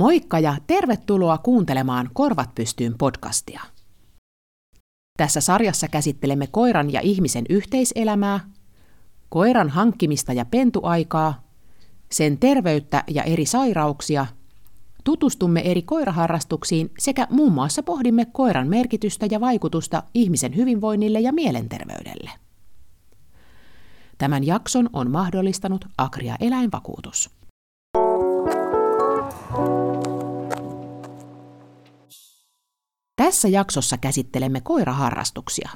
Moikka ja tervetuloa kuuntelemaan Korvat pystyyn podcastia. Tässä sarjassa käsittelemme koiran ja ihmisen yhteiselämää, koiran hankkimista ja pentuaikaa, sen terveyttä ja eri sairauksia, tutustumme eri koiraharrastuksiin sekä muun muassa pohdimme koiran merkitystä ja vaikutusta ihmisen hyvinvoinnille ja mielenterveydelle. Tämän jakson on mahdollistanut Agria Eläinvakuutus. Tässä jaksossa käsittelemme koiraharrastuksia.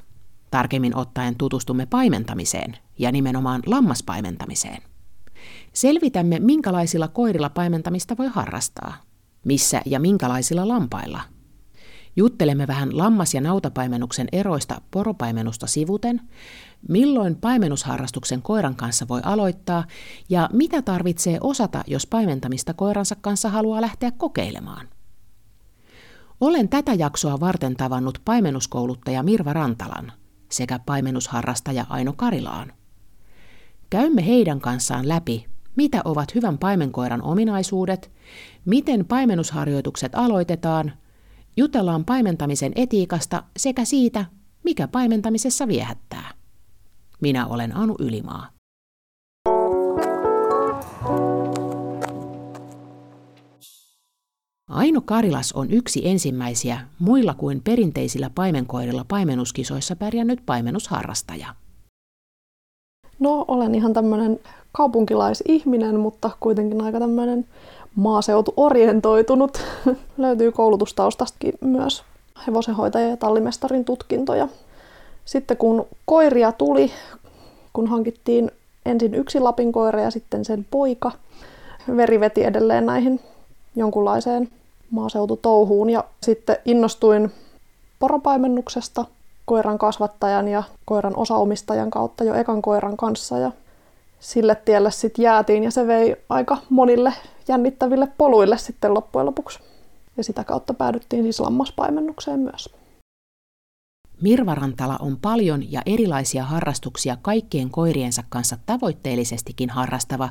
Tarkemmin ottaen tutustumme paimentamiseen ja nimenomaan lammaspaimentamiseen. Selvitämme, minkälaisilla koirilla paimentamista voi harrastaa, missä ja minkälaisilla lampailla. Juttelemme vähän lammas- ja nautapaimennuksen eroista poropaimenusta sivuten, milloin paimennusharrastuksen koiran kanssa voi aloittaa ja mitä tarvitsee osata, jos paimentamista koiransa kanssa haluaa lähteä kokeilemaan. Olen tätä jaksoa varten tavannut paimennuskouluttaja Mirva Rantalan sekä paimennusharrastaja Aino Karilaan. Käymme heidän kanssaan läpi, mitä ovat hyvän paimenkoiran ominaisuudet, miten paimennusharjoitukset aloitetaan, jutellaan paimentamisen etiikasta sekä siitä, mikä paimentamisessa viehättää. Minä olen Anu Ylimaa. Aino Karilas on yksi ensimmäisiä muilla kuin perinteisillä paimenkoirilla paimenuskisoissa pärjännyt paimenusharrastaja. No, olen ihan tämmöinen kaupunkilaisihminen, mutta kuitenkin aika tämmöinen maaseutuorientoitunut. Löytyy koulutustaustastakin myös hevosenhoitaja ja tallimestarin tutkintoja. Sitten kun koiria tuli, kun hankittiin ensin yksi lapin koira ja sitten sen poika, veri veti edelleen näihin jonkunlaiseen maaseututouhuun ja sitten innostuin poropaimennuksesta koiran kasvattajan ja koiran osaomistajan kautta jo ekan koiran kanssa ja sille tielle sitten jäätiin ja se vei aika monille jännittäville poluille sitten loppujen lopuksi. Ja sitä kautta päädyttiin siis lammaspaimennukseen myös. Mirva Rantala on paljon ja erilaisia harrastuksia kaikkien koiriensa kanssa tavoitteellisestikin harrastava,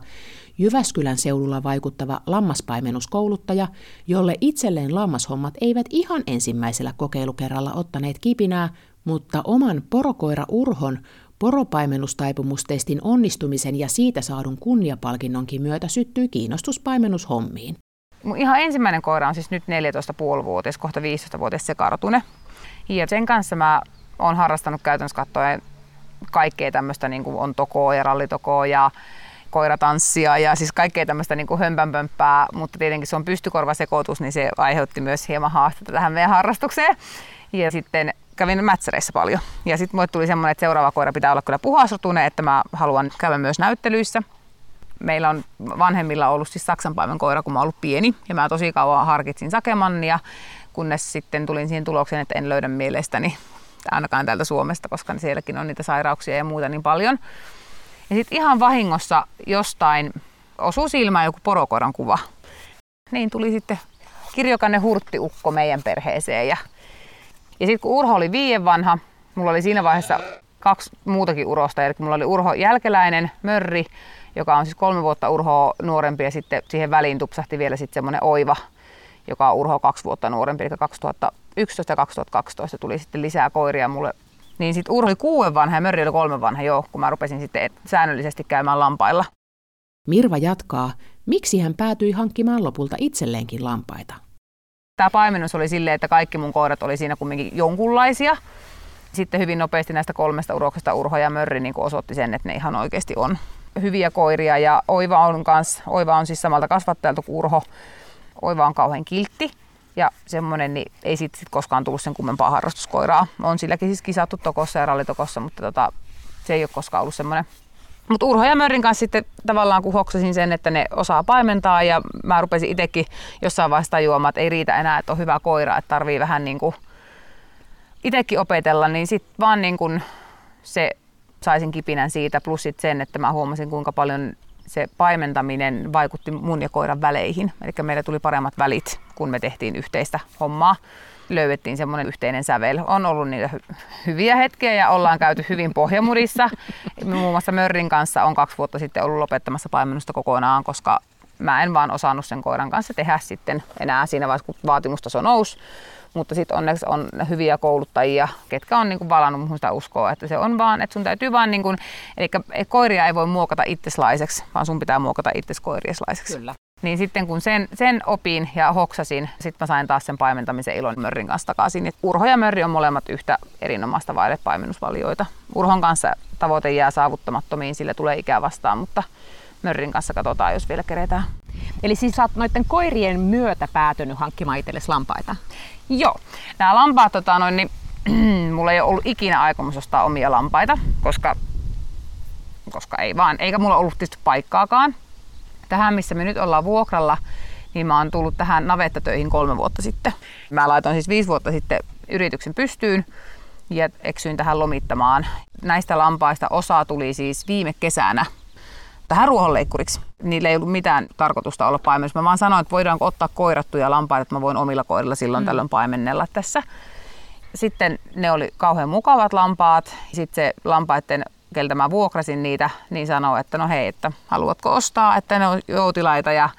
Jyväskylän seudulla vaikuttava lammaspaimennuskouluttaja, jolle itselleen lammashommat eivät ihan ensimmäisellä kokeilukerralla ottaneet kipinää, mutta oman porokoira Urhon poropaimennustaipumustestin onnistumisen ja siitä saadun kunniapalkinnonkin myötä syttyi kiinnostus paimennushommiin. Mun ihan ensimmäinen koira on siis nyt 14,5-vuotias, kohta 15-vuotias se kartune. Ja sen kanssa mä oon harrastanut käytännössä katsoen kaikkea tämmöistä, niin kuin on tokoa ja rallitokoa ja koiratanssia ja siis kaikkea tämmöistä niin hömpänpömppää, mutta tietenkin se on pystykorvasekoitus, niin se aiheutti myös hieman haastetta tähän meidän harrastukseen. Ja sitten kävin mätsäreissä paljon. Ja sitten mulle tuli semmoinen, että seuraava koira pitää olla kyllä puhasrotunen, että mä haluan käydä myös näyttelyissä. Meillä on vanhemmilla ollut siis saksanpaimen koira, kun mä oon ollut pieni. Ja mä tosi kauan harkitsin sakemannia, kunnes sitten tulin siihen tulokseen, että en löydä mielestäni ainakaan täältä Suomesta, koska sielläkin on niitä sairauksia ja muuta niin paljon. Ja sitten ihan vahingossa jostain osui silmään joku porokoiran kuva. Niin tuli sitten kirjokanne hurttiukko meidän perheeseen. Ja, ja sitten kun Urho oli viien vanha, mulla oli siinä vaiheessa kaksi muutakin urosta. Eli mulla oli Urho jälkeläinen, Mörri, joka on siis kolme vuotta Urhoa nuorempi ja sitten siihen väliin tupsahti vielä sitten semmoinen Oiva, joka on Urho kaksi vuotta nuorempi, eli 2011 ja 2012 tuli sitten lisää koiria mulle niin sitten Urho oli kuuden vanha ja Mörri oli kolme vanha jo, kun mä rupesin sitten säännöllisesti käymään lampailla. Mirva jatkaa, miksi hän päätyi hankkimaan lopulta itselleenkin lampaita. Tämä paimennus oli silleen, että kaikki mun koirat oli siinä kumminkin jonkunlaisia. Sitten hyvin nopeasti näistä kolmesta uroksesta Urho ja Mörri niin osoitti sen, että ne ihan oikeasti on hyviä koiria. Ja Oiva on, kans, Oiva on siis samalta kasvattajalta kuin Urho. Oiva on kauhean kiltti ja semmoinen, niin ei siitä sit koskaan tullut sen kummempaa harrastuskoiraa. On silläkin siis kisattu tokossa ja rallitokossa, mutta tota, se ei ole koskaan ollut semmoinen. Mutta Urho ja Mörrin kanssa sitten tavallaan kun hoksasin sen, että ne osaa paimentaa ja mä rupesin itsekin jossain vaiheessa tajuamaan, että ei riitä enää, että on hyvä koira, että tarvii vähän niin kuin itsekin opetella, niin sitten vaan niin kuin se saisin kipinän siitä, plus sit sen, että mä huomasin kuinka paljon se paimentaminen vaikutti mun ja koiran väleihin. Eli meillä tuli paremmat välit, kun me tehtiin yhteistä hommaa. Löydettiin semmoinen yhteinen sävel. On ollut niitä hy- hyviä hetkiä ja ollaan käyty hyvin pohjamurissa. Muun muassa Mörrin kanssa on kaksi vuotta sitten ollut lopettamassa paimennusta kokonaan, koska mä en vaan osannut sen koiran kanssa tehdä sitten enää siinä vaiheessa, kun vaatimustaso nousi. Mutta sitten onneksi on hyviä kouluttajia, ketkä on niinku valannut mun sitä uskoa, että se on vaan, että sun täytyy vaan, niinku, eli koiria ei voi muokata itseslaiseksi, vaan sun pitää muokata itses koirieslaiseksi. Kyllä. Niin sitten kun sen, sen opin ja hoksasin, sitten mä sain taas sen paimentamisen ilon Mörrin kanssa takaisin. Et Urho ja Mörri on molemmat yhtä erinomaista vaidepaimennusvalioita. Urhon kanssa tavoite jää saavuttamattomiin, sille tulee ikää vastaan, mutta Mörrin kanssa katsotaan, jos vielä keretään. Eli siis sä oot noiden koirien myötä päätynyt hankkimaan itsellesi lampaita? Joo. Nämä lampaat, tota, noin, niin, mulla ei ole ollut ikinä aikomus ostaa omia lampaita, koska, koska ei vaan, eikä mulla ollut tietysti paikkaakaan. Tähän, missä me nyt ollaan vuokralla, niin mä oon tullut tähän navettatöihin kolme vuotta sitten. Mä laitoin siis viisi vuotta sitten yrityksen pystyyn ja eksyin tähän lomittamaan. Näistä lampaista osa tuli siis viime kesänä tähän ruohonleikkuriksi. Niillä ei ollut mitään tarkoitusta olla paimenus. Mä vaan sanoin, että voidaanko ottaa koirattuja lampaita, että mä voin omilla koirilla silloin mm. tällöin paimennella tässä. Sitten ne oli kauhean mukavat lampaat. Sitten se lampaiden, keltä mä vuokrasin niitä, niin sanoi, että no hei, että haluatko ostaa, että ne on joutilaita ja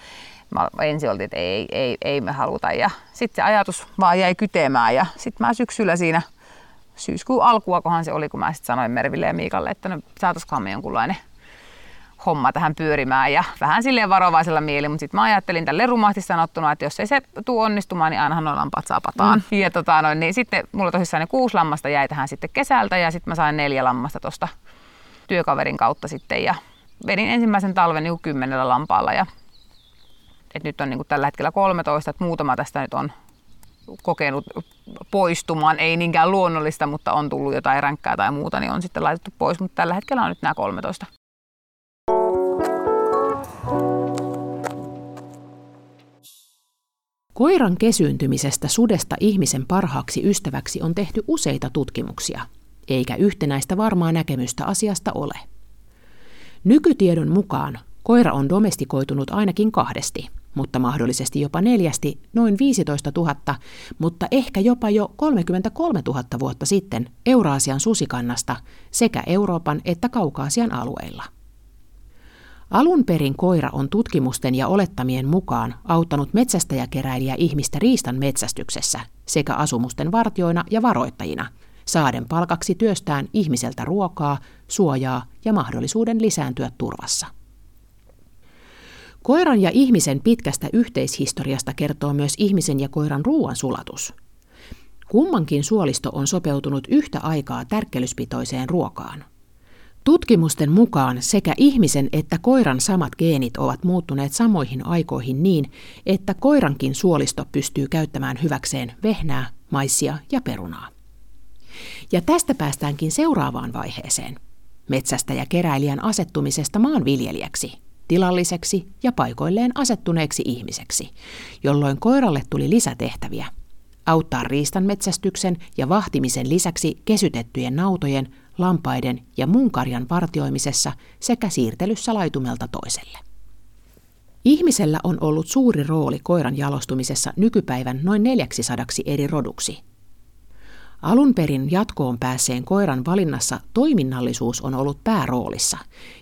mä ensin oltiin, että ei, ei, ei me haluta. Ja sitten se ajatus vaan jäi kytemään ja sitten mä syksyllä siinä syyskuun alkuakohan se oli, kun mä sitten sanoin Merville ja Miikalle, että no saataisikohan me jonkunlainen homma tähän pyörimään ja vähän silleen varovaisella mieli, mutta sitten mä ajattelin tälle rumahti sanottuna, että jos ei se tuu onnistumaan, niin ainahan noin lampat saa pataan. Mm. Ja tota, noin, niin sitten mulla tosissaan ne kuusi lammasta jäi tähän sitten kesältä ja sitten mä sain neljä lammasta tuosta työkaverin kautta sitten ja vedin ensimmäisen talven niin kymmenellä lampaalla ja et nyt on niin kuin tällä hetkellä 13, että muutama tästä nyt on kokenut poistumaan, ei niinkään luonnollista, mutta on tullut jotain ränkkää tai muuta, niin on sitten laitettu pois, mutta tällä hetkellä on nyt nämä 13. Koiran kesyyntymisestä sudesta ihmisen parhaaksi ystäväksi on tehty useita tutkimuksia, eikä yhtenäistä varmaa näkemystä asiasta ole. Nykytiedon mukaan koira on domestikoitunut ainakin kahdesti, mutta mahdollisesti jopa neljästi noin 15 000, mutta ehkä jopa jo 33 000 vuotta sitten Euraasian susikannasta sekä Euroopan että Kaukaasian alueilla. Alun perin koira on tutkimusten ja olettamien mukaan auttanut metsästäjäkeräilijä ihmistä riistan metsästyksessä sekä asumusten vartioina ja varoittajina, saaden palkaksi työstään ihmiseltä ruokaa, suojaa ja mahdollisuuden lisääntyä turvassa. Koiran ja ihmisen pitkästä yhteishistoriasta kertoo myös ihmisen ja koiran ruoan sulatus. Kummankin suolisto on sopeutunut yhtä aikaa tärkkelyspitoiseen ruokaan – Tutkimusten mukaan sekä ihmisen että koiran samat geenit ovat muuttuneet samoihin aikoihin niin, että koirankin suolisto pystyy käyttämään hyväkseen vehnää, maissia ja perunaa. Ja tästä päästäänkin seuraavaan vaiheeseen. Metsästä ja keräilijän asettumisesta maanviljelijäksi, tilalliseksi ja paikoilleen asettuneeksi ihmiseksi, jolloin koiralle tuli lisätehtäviä. Auttaa riistan metsästyksen ja vahtimisen lisäksi kesytettyjen nautojen, lampaiden ja muun karjan vartioimisessa sekä siirtelyssä laitumelta toiselle. Ihmisellä on ollut suuri rooli koiran jalostumisessa nykypäivän noin 400 eri roduksi. Alun perin jatkoon päässeen koiran valinnassa toiminnallisuus on ollut pääroolissa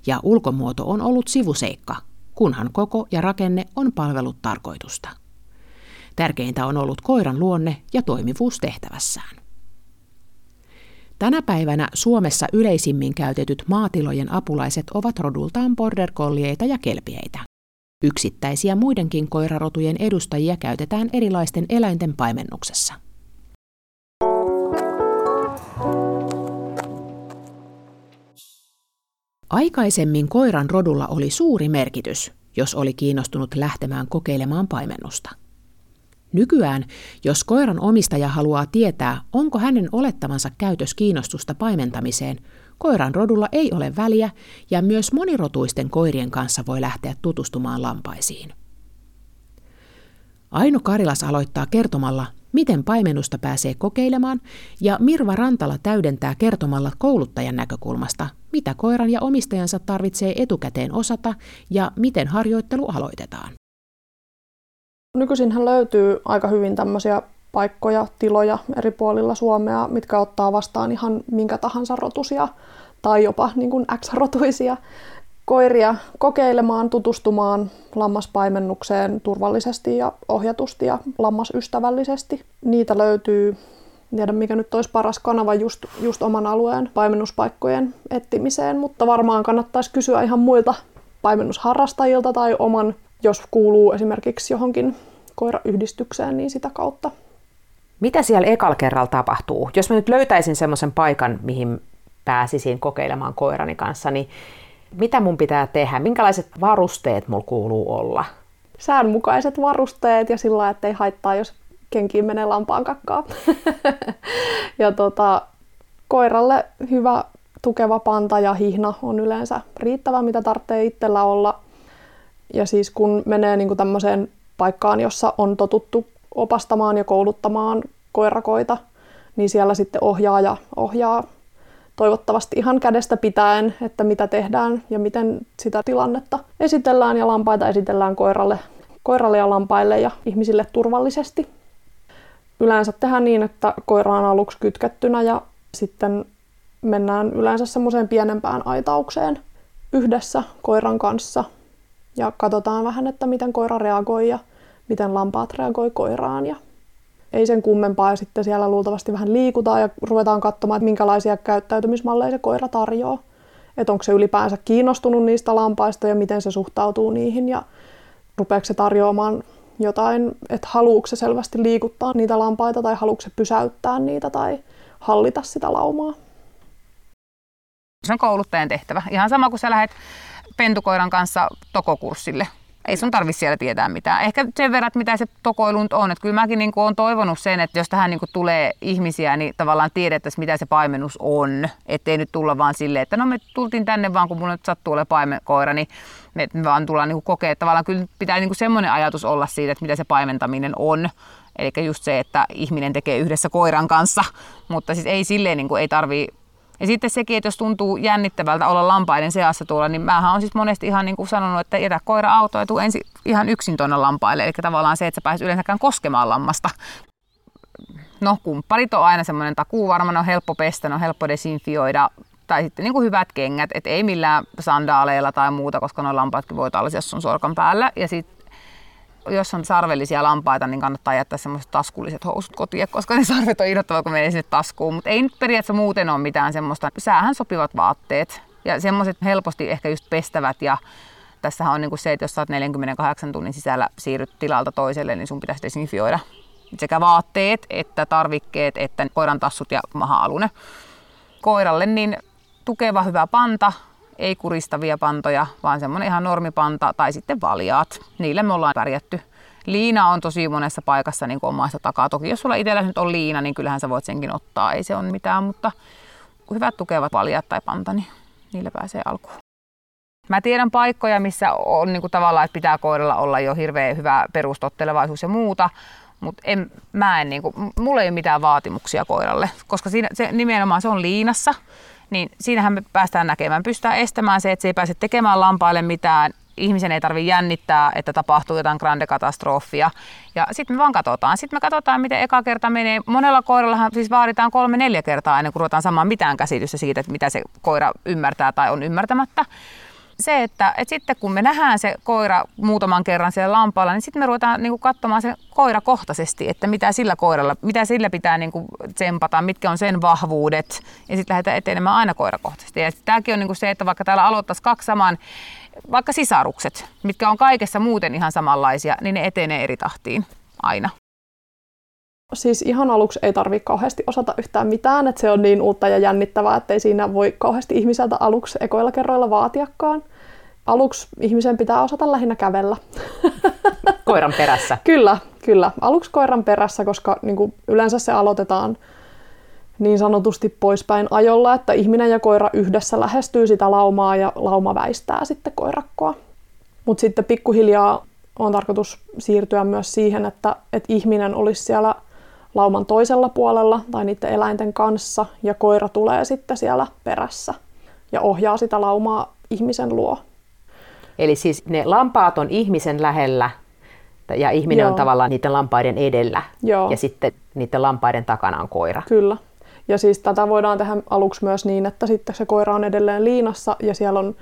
ja ulkomuoto on ollut sivuseikka, kunhan koko ja rakenne on palvellut tarkoitusta. Tärkeintä on ollut koiran luonne ja toimivuus tehtävässään. Tänä päivänä Suomessa yleisimmin käytetyt maatilojen apulaiset ovat rodultaan border collieita ja kelpieitä. Yksittäisiä muidenkin koirarotujen edustajia käytetään erilaisten eläinten paimennuksessa. Aikaisemmin koiran rodulla oli suuri merkitys, jos oli kiinnostunut lähtemään kokeilemaan paimennusta. Nykyään, jos koiran omistaja haluaa tietää, onko hänen olettamansa käytös kiinnostusta paimentamiseen, koiran rodulla ei ole väliä ja myös monirotuisten koirien kanssa voi lähteä tutustumaan lampaisiin. Aino Karilas aloittaa kertomalla, miten paimennusta pääsee kokeilemaan, ja Mirva Rantala täydentää kertomalla kouluttajan näkökulmasta, mitä koiran ja omistajansa tarvitsee etukäteen osata ja miten harjoittelu aloitetaan. Nykyisinhän löytyy aika hyvin tämmöisiä paikkoja, tiloja eri puolilla Suomea, mitkä ottaa vastaan ihan minkä tahansa rotusia tai jopa niin kuin X-rotuisia koiria kokeilemaan, tutustumaan lammaspaimennukseen turvallisesti ja ohjatusti ja lammasystävällisesti. Niitä löytyy, tiedä mikä nyt olisi paras kanava just, just oman alueen paimennuspaikkojen etsimiseen, mutta varmaan kannattaisi kysyä ihan muilta paimennusharrastajilta tai oman, jos kuuluu esimerkiksi johonkin koirayhdistykseen, niin sitä kautta. Mitä siellä ekalla kerralla tapahtuu? Jos mä nyt löytäisin semmoisen paikan, mihin pääsisin kokeilemaan koirani kanssa, niin mitä mun pitää tehdä? Minkälaiset varusteet mulla kuuluu olla? Säänmukaiset varusteet ja sillä että ei haittaa, jos kenkiin menee lampaan kakkaa. ja tota, koiralle hyvä tukeva panta ja hihna on yleensä riittävä, mitä tarvitsee itsellä olla. Ja siis kun menee niin tämmöiseen paikkaan, jossa on totuttu opastamaan ja kouluttamaan koirakoita, niin siellä sitten ohjaaja ohjaa toivottavasti ihan kädestä pitäen, että mitä tehdään ja miten sitä tilannetta esitellään ja lampaita esitellään koiralle, koiralle ja lampaille ja ihmisille turvallisesti. Yleensä tehdään niin, että koira on aluksi kytkettynä ja sitten mennään yleensä semmoiseen pienempään aitaukseen yhdessä koiran kanssa ja katsotaan vähän, että miten koira reagoi ja miten lampaat reagoi koiraan ja ei sen kummempaa ja sitten siellä luultavasti vähän liikutaan ja ruvetaan katsomaan, että minkälaisia käyttäytymismalleja se koira tarjoaa. Että onko se ylipäänsä kiinnostunut niistä lampaista ja miten se suhtautuu niihin ja rupeeko se tarjoamaan jotain, että haluuko se selvästi liikuttaa niitä lampaita tai haluuko se pysäyttää niitä tai hallita sitä laumaa. Se on kouluttajan tehtävä. Ihan sama kuin sä lähdet pentukoiran kanssa tokokurssille ei sun tarvi siellä tietää mitään. Ehkä sen verran, mitä se tokoilu on. Että kyllä mäkin niin olen toivonut sen, että jos tähän niin tulee ihmisiä, niin tavallaan tiedettäisiin, mitä se paimennus on. Ettei nyt tulla vaan silleen, että no me tultiin tänne vaan, kun mulla nyt sattuu olemaan paimenkoira, niin me vaan tullaan niin kokea. Tavallaan kyllä pitää niin semmoinen ajatus olla siitä, että mitä se paimentaminen on. Eli just se, että ihminen tekee yhdessä koiran kanssa, mutta siis ei silleen niin kuin, ei tarvii ja sitten sekin, että jos tuntuu jännittävältä olla lampaiden seassa tuolla, niin mähän on siis monesti ihan niin kuin sanonut, että jätä koira auto ja tuu ensin ihan yksin tuonne lampaille. Eli tavallaan se, että sä pääset yleensäkään koskemaan lammasta. No, kumpparit on aina semmoinen takuu varmaan, on helppo pestä, on helppo desinfioida, tai sitten niin kuin hyvät kengät, että ei millään sandaaleilla tai muuta, koska noin lampaatkin voi tällaisia sun sorkan päällä. Ja sitten jos on sarvellisia lampaita, niin kannattaa jättää semmoiset taskulliset housut kotiin, koska ne sarvet on irrottava, kun menee sinne taskuun. Mutta ei nyt periaatteessa muuten ole mitään semmoista säähän sopivat vaatteet. Ja semmoiset helposti ehkä just pestävät ja tässähän on niin kuin se, että jos oot 48 tunnin sisällä siirryt tilalta toiselle, niin sun pitäisi desinfioida sekä vaatteet että tarvikkeet että koiran tassut ja maha-alune. Koiralle niin tukeva hyvä panta, ei kuristavia pantoja, vaan semmoinen ihan normipanta tai sitten valjaat. Niille me ollaan pärjätty. Liina on tosi monessa paikassa niin omasta takaa. Toki jos sulla itsellä nyt on liina, niin kyllähän sä voit senkin ottaa, ei se ole mitään, mutta hyvät tukevat valjaat tai panta, niin niillä pääsee alkuun. Mä tiedän paikkoja, missä on niin kuin tavallaan, että pitää koiralla olla jo hirveän hyvä perustottelevaisuus ja muuta, mutta en, mä en, niin kuin, mulla ei ole mitään vaatimuksia koiralle, koska siinä, se, nimenomaan se on liinassa niin siinähän me päästään näkemään. Pystytään estämään se, että se ei pääse tekemään lampaille mitään, ihmisen ei tarvitse jännittää, että tapahtuu jotain grande katastrofia. Ja sitten me vaan katsotaan. Sitten me katsotaan, miten eka kerta menee. Monella koirallahan siis vaaditaan kolme-neljä kertaa ennen kuin ruvetaan saamaan mitään käsitystä siitä, että mitä se koira ymmärtää tai on ymmärtämättä se, että, että sitten kun me nähdään se koira muutaman kerran siellä lampaalla, niin sitten me ruvetaan niin kuin katsomaan se koirakohtaisesti, että mitä sillä koiralla, mitä sillä pitää niin kuin tsempata, mitkä on sen vahvuudet, ja sitten lähdetään etenemään aina koirakohtaisesti. Ja tämäkin on niin kuin se, että vaikka täällä aloittaisi kaksi saman, vaikka sisarukset, mitkä on kaikessa muuten ihan samanlaisia, niin ne etenee eri tahtiin aina siis ihan aluksi ei tarvitse kauheasti osata yhtään mitään, että se on niin uutta ja jännittävää, että ei siinä voi kauheasti ihmiseltä aluksi ekoilla kerroilla vaatiakaan. Aluksi ihmisen pitää osata lähinnä kävellä. Koiran perässä. kyllä, kyllä. Aluksi koiran perässä, koska niin kuin yleensä se aloitetaan niin sanotusti poispäin ajolla, että ihminen ja koira yhdessä lähestyy sitä laumaa ja lauma väistää sitten koirakkoa. Mutta sitten pikkuhiljaa on tarkoitus siirtyä myös siihen, että, että ihminen olisi siellä lauman toisella puolella tai niiden eläinten kanssa ja koira tulee sitten siellä perässä ja ohjaa sitä laumaa ihmisen luo. Eli siis ne lampaat on ihmisen lähellä ja ihminen Joo. on tavallaan niiden lampaiden edellä Joo. ja sitten niiden lampaiden takana on koira. Kyllä. Ja siis tätä voidaan tehdä aluksi myös niin, että sitten se koira on edelleen liinassa ja siellä on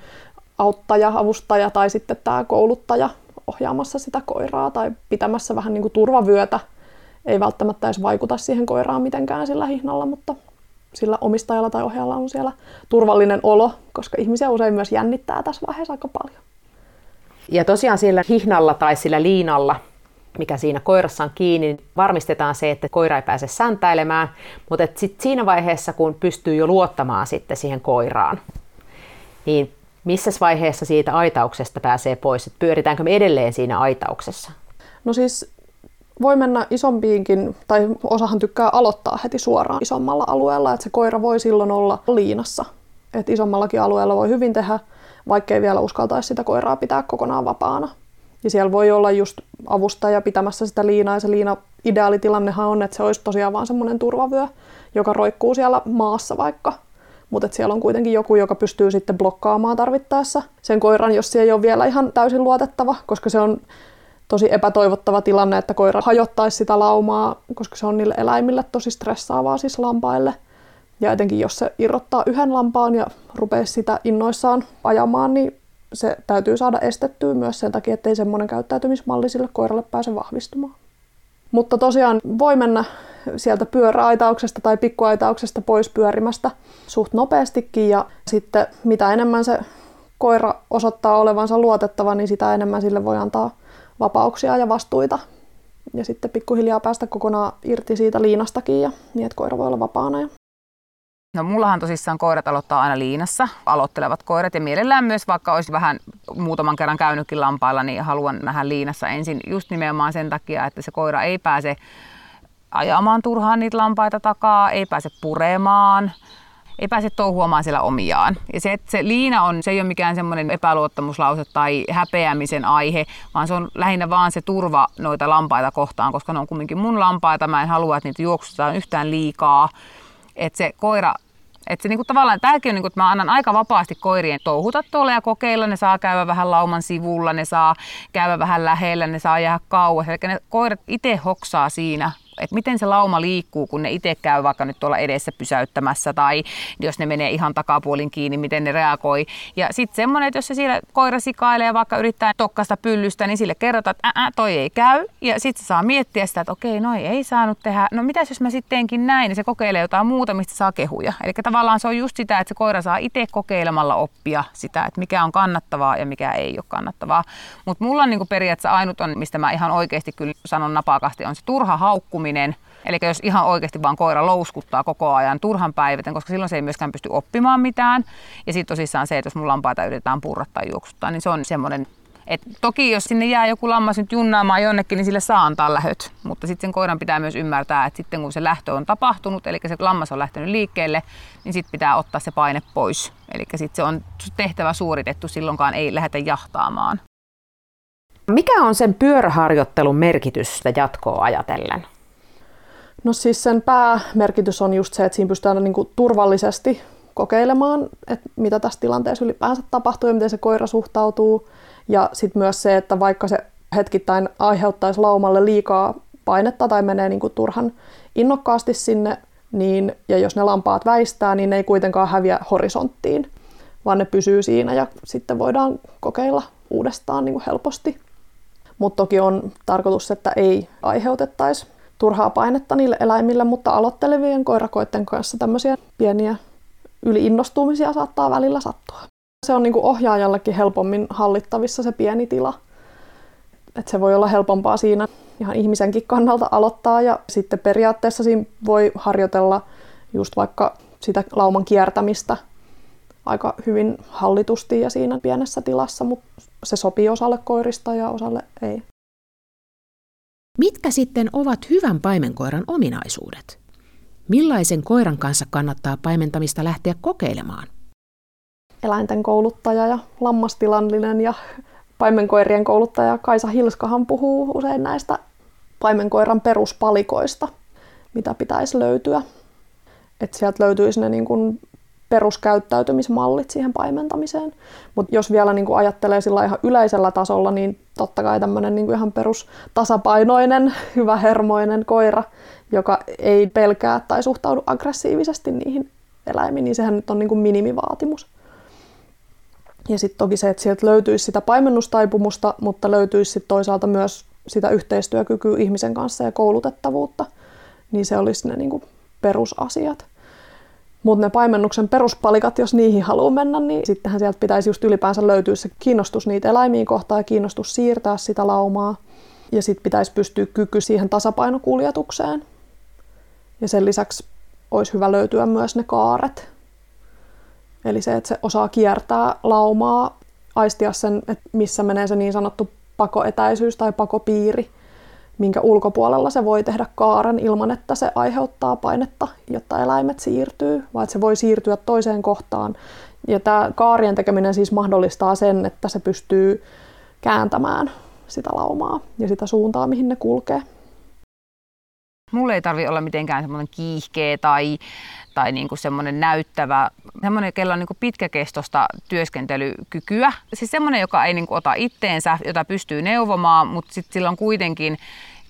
auttaja, avustaja tai sitten tämä kouluttaja ohjaamassa sitä koiraa tai pitämässä vähän niin kuin turvavyötä. Ei välttämättä edes vaikuta siihen koiraan mitenkään sillä hihnalla, mutta sillä omistajalla tai ohjaajalla on siellä turvallinen olo, koska ihmisiä usein myös jännittää tässä vaiheessa aika paljon. Ja tosiaan sillä hihnalla tai sillä liinalla, mikä siinä koirassa on kiinni, niin varmistetaan se, että koira ei pääse säntäilemään, mutta et sit siinä vaiheessa, kun pystyy jo luottamaan sitten siihen koiraan, niin missä vaiheessa siitä aitauksesta pääsee pois? Et pyöritäänkö me edelleen siinä aitauksessa? No siis voi mennä isompiinkin, tai osahan tykkää aloittaa heti suoraan isommalla alueella, että se koira voi silloin olla liinassa. Et isommallakin alueella voi hyvin tehdä, vaikkei vielä uskaltaisi sitä koiraa pitää kokonaan vapaana. Ja siellä voi olla just avustaja pitämässä sitä liinaa, ja se liina ideaalitilannehan on, että se olisi tosiaan vaan semmoinen turvavyö, joka roikkuu siellä maassa vaikka. Mutta siellä on kuitenkin joku, joka pystyy sitten blokkaamaan tarvittaessa sen koiran, jos se ei ole vielä ihan täysin luotettava, koska se on tosi epätoivottava tilanne, että koira hajottaisi sitä laumaa, koska se on niille eläimille tosi stressaavaa siis lampaille. Ja etenkin jos se irrottaa yhden lampaan ja rupeaa sitä innoissaan ajamaan, niin se täytyy saada estettyä myös sen takia, ettei semmoinen käyttäytymismalli sille koiralle pääse vahvistumaan. Mutta tosiaan voi mennä sieltä pyöräaitauksesta tai pikkuaitauksesta pois pyörimästä suht nopeastikin ja sitten mitä enemmän se koira osoittaa olevansa luotettava, niin sitä enemmän sille voi antaa vapauksia ja vastuita. Ja sitten pikkuhiljaa päästä kokonaan irti siitä liinastakin ja niin, että koira voi olla vapaana. Ja... No mullahan tosissaan koirat aloittaa aina liinassa, aloittelevat koirat ja mielellään myös vaikka olisi vähän muutaman kerran käynytkin lampailla, niin haluan nähdä liinassa ensin just nimenomaan sen takia, että se koira ei pääse ajamaan turhaan niitä lampaita takaa, ei pääse puremaan, ei pääse touhuamaan siellä omiaan. Ja se, että se liina on, se ei ole mikään semmoinen epäluottamuslause tai häpeämisen aihe, vaan se on lähinnä vaan se turva noita lampaita kohtaan, koska ne on kumminkin mun lampaita, mä en halua, että niitä juoksutetaan yhtään liikaa. Että se koira että se niinku tavallaan, tämäkin on niinku, että mä annan aika vapaasti koirien touhuta tuolla ja kokeilla. Ne saa käydä vähän lauman sivulla, ne saa käydä vähän lähellä, ne saa jäädä kauas. Eli ne koirat itse hoksaa siinä että miten se lauma liikkuu, kun ne itse käy vaikka nyt tuolla edessä pysäyttämässä tai jos ne menee ihan takapuolin kiinni, miten ne reagoi. Ja sitten semmoinen, että jos se siellä koira sikailee vaikka yrittää tokkasta pyllystä, niin sille kerrotaan, että ää, toi ei käy. Ja sitten saa miettiä sitä, että okei, noi ei saanut tehdä. No mitäs jos mä sittenkin näin, niin se kokeilee jotain muuta, mistä saa kehuja. Eli tavallaan se on just sitä, että se koira saa itse kokeilemalla oppia sitä, että mikä on kannattavaa ja mikä ei ole kannattavaa. Mutta mulla on niin periaatteessa ainut on, mistä mä ihan oikeasti kyllä sanon napakasti, on se turha haukkuminen oppiminen. Eli jos ihan oikeasti vaan koira louskuttaa koko ajan turhan päiväten, koska silloin se ei myöskään pysty oppimaan mitään. Ja sitten tosissaan se, että jos mun lampaita yritetään purra tai juoksuttaa, niin se on semmoinen et toki jos sinne jää joku lammas nyt junnaamaan jonnekin, niin sille saa antaa lähöt. Mutta sitten sen koiran pitää myös ymmärtää, että sitten kun se lähtö on tapahtunut, eli se lammas on lähtenyt liikkeelle, niin sitten pitää ottaa se paine pois. Eli sitten se on tehtävä suoritettu, silloinkaan ei lähdetä jahtaamaan. Mikä on sen pyöräharjoittelun merkitystä jatkoa ajatellen? No siis sen päämerkitys on just se, että siinä pystytään niin kuin turvallisesti kokeilemaan, että mitä tässä tilanteessa ylipäänsä tapahtuu ja miten se koira suhtautuu. Ja sitten myös se, että vaikka se hetkittäin aiheuttaisi laumalle liikaa painetta tai menee niin kuin turhan innokkaasti sinne, niin, ja jos ne lampaat väistää, niin ne ei kuitenkaan häviä horisonttiin, vaan ne pysyy siinä ja sitten voidaan kokeilla uudestaan niin kuin helposti. Mutta toki on tarkoitus, että ei aiheutettaisi turhaa painetta niille eläimille, mutta aloittelevien koirakoiden kanssa tämmöisiä pieniä yliinnostumisia saattaa välillä sattua. Se on niin kuin ohjaajallekin helpommin hallittavissa se pieni tila. Et se voi olla helpompaa siinä ihan ihmisenkin kannalta aloittaa ja sitten periaatteessa siinä voi harjoitella just vaikka sitä lauman kiertämistä aika hyvin hallitusti ja siinä pienessä tilassa, mutta se sopii osalle koirista ja osalle ei. Mitkä sitten ovat hyvän paimenkoiran ominaisuudet? Millaisen koiran kanssa kannattaa paimentamista lähteä kokeilemaan? Eläinten kouluttaja ja lammastilallinen ja paimenkoirien kouluttaja Kaisa Hilskahan puhuu usein näistä paimenkoiran peruspalikoista, mitä pitäisi löytyä. Että sieltä löytyisi ne niin kuin peruskäyttäytymismallit siihen paimentamiseen. Mutta jos vielä niin kuin ajattelee sillä ihan yleisellä tasolla, niin totta kai tämmöinen niin ihan perustasapainoinen, hyvähermoinen koira, joka ei pelkää tai suhtaudu aggressiivisesti niihin eläimiin, niin sehän nyt on niin kuin minimivaatimus. Ja sitten toki se, että sieltä löytyisi sitä paimennustaipumusta, mutta löytyisi sitten toisaalta myös sitä yhteistyökykyä ihmisen kanssa ja koulutettavuutta, niin se olisi ne niin kuin perusasiat. Mutta ne paimennuksen peruspalikat, jos niihin haluaa mennä, niin sittenhän sieltä pitäisi just ylipäänsä löytyä se kiinnostus niitä eläimiin kohtaan ja kiinnostus siirtää sitä laumaa. Ja sitten pitäisi pystyä kyky siihen tasapainokuljetukseen. Ja sen lisäksi olisi hyvä löytyä myös ne kaaret. Eli se, että se osaa kiertää laumaa, aistia sen, että missä menee se niin sanottu pakoetäisyys tai pakopiiri – minkä ulkopuolella se voi tehdä kaaren ilman, että se aiheuttaa painetta, jotta eläimet siirtyy, vaan että se voi siirtyä toiseen kohtaan. Ja tämä kaarien tekeminen siis mahdollistaa sen, että se pystyy kääntämään sitä laumaa ja sitä suuntaa, mihin ne kulkee. Mulla ei tarvi olla mitenkään semmoinen kiihkeä tai, tai niinku semmoinen näyttävä, semmoinen, kellä on niinku pitkäkestoista työskentelykykyä. Siis semmoinen, joka ei niinku ota itteensä, jota pystyy neuvomaan, mutta sitten sillä on kuitenkin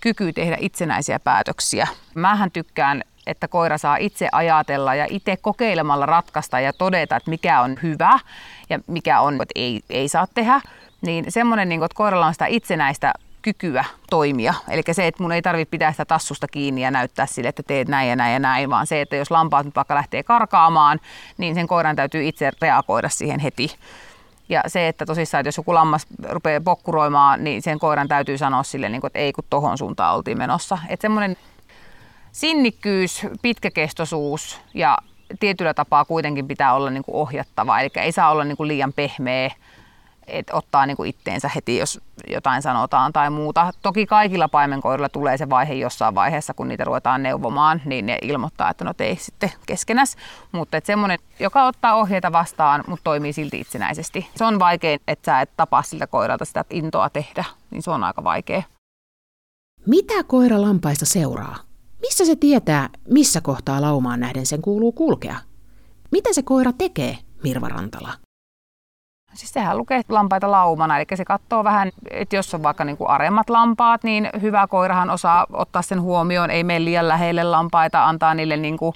kyky tehdä itsenäisiä päätöksiä. Mähän tykkään että koira saa itse ajatella ja itse kokeilemalla ratkaista ja todeta, että mikä on hyvä ja mikä on, että ei, ei saa tehdä. Niin semmoinen, niin että koiralla on sitä itsenäistä kykyä toimia. Eli se, että mun ei tarvitse pitää sitä tassusta kiinni ja näyttää sille, että teet näin ja näin ja näin, vaan se, että jos lampaat nyt vaikka lähtee karkaamaan, niin sen koiran täytyy itse reagoida siihen heti. Ja se, että tosissaan, että jos joku lammas rupeaa pokkuroimaan, niin sen koiran täytyy sanoa sille, niin kuin, että ei kun tohon suuntaan oltiin menossa. Että semmoinen sinnikkyys, pitkäkestoisuus ja tietyllä tapaa kuitenkin pitää olla niin kuin ohjattava. Eli ei saa olla niin kuin liian pehmeä että ottaa niin kuin itteensä heti, jos jotain sanotaan tai muuta. Toki kaikilla paimenkoirilla tulee se vaihe jossain vaiheessa, kun niitä ruvetaan neuvomaan, niin ne ilmoittaa, että no tei sitten keskenäs. Mutta semmoinen, joka ottaa ohjeita vastaan, mutta toimii silti itsenäisesti. Se on vaikein, että sä et tapaa siltä koiralta sitä intoa tehdä, niin se on aika vaikea. Mitä koira lampaista seuraa? Missä se tietää, missä kohtaa laumaan nähden sen kuuluu kulkea? Mitä se koira tekee, Mirva Rantala? Siis sehän lukee lampaita laumana, eli se katsoo vähän, että jos on vaikka niin kuin aremmat lampaat, niin hyvä koirahan osaa ottaa sen huomioon, ei mene liian lähelle lampaita, antaa niille niin kuin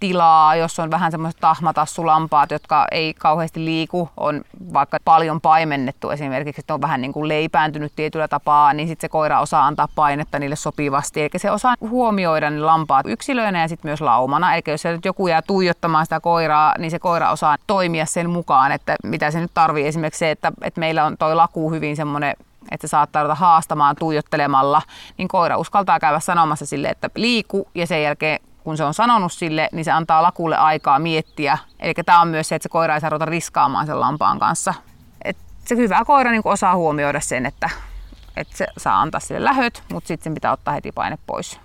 tilaa, jos on vähän semmoiset tahmatassulampaat, jotka ei kauheasti liiku, on vaikka paljon paimennettu esimerkiksi, että on vähän niin kuin leipääntynyt tietyllä tapaa, niin sitten se koira osaa antaa painetta niille sopivasti. Eli se osaa huomioida ne lampaat yksilöinä ja sitten myös laumana. Eli jos nyt joku jää tuijottamaan sitä koiraa, niin se koira osaa toimia sen mukaan, että mitä se nyt tarvii. Esimerkiksi se, että, että meillä on toi laku hyvin semmoinen että se saattaa ruveta haastamaan tuijottelemalla, niin koira uskaltaa käydä sanomassa sille, että liiku ja sen jälkeen kun se on sanonut sille, niin se antaa lakulle aikaa miettiä. Eli tämä on myös se, että se koira ei saa ruveta riskaamaan sen lampaan kanssa. Et se hyvä koira niin osaa huomioida sen, että, että se saa antaa sille lähöt, mutta sitten sen pitää ottaa heti paine pois.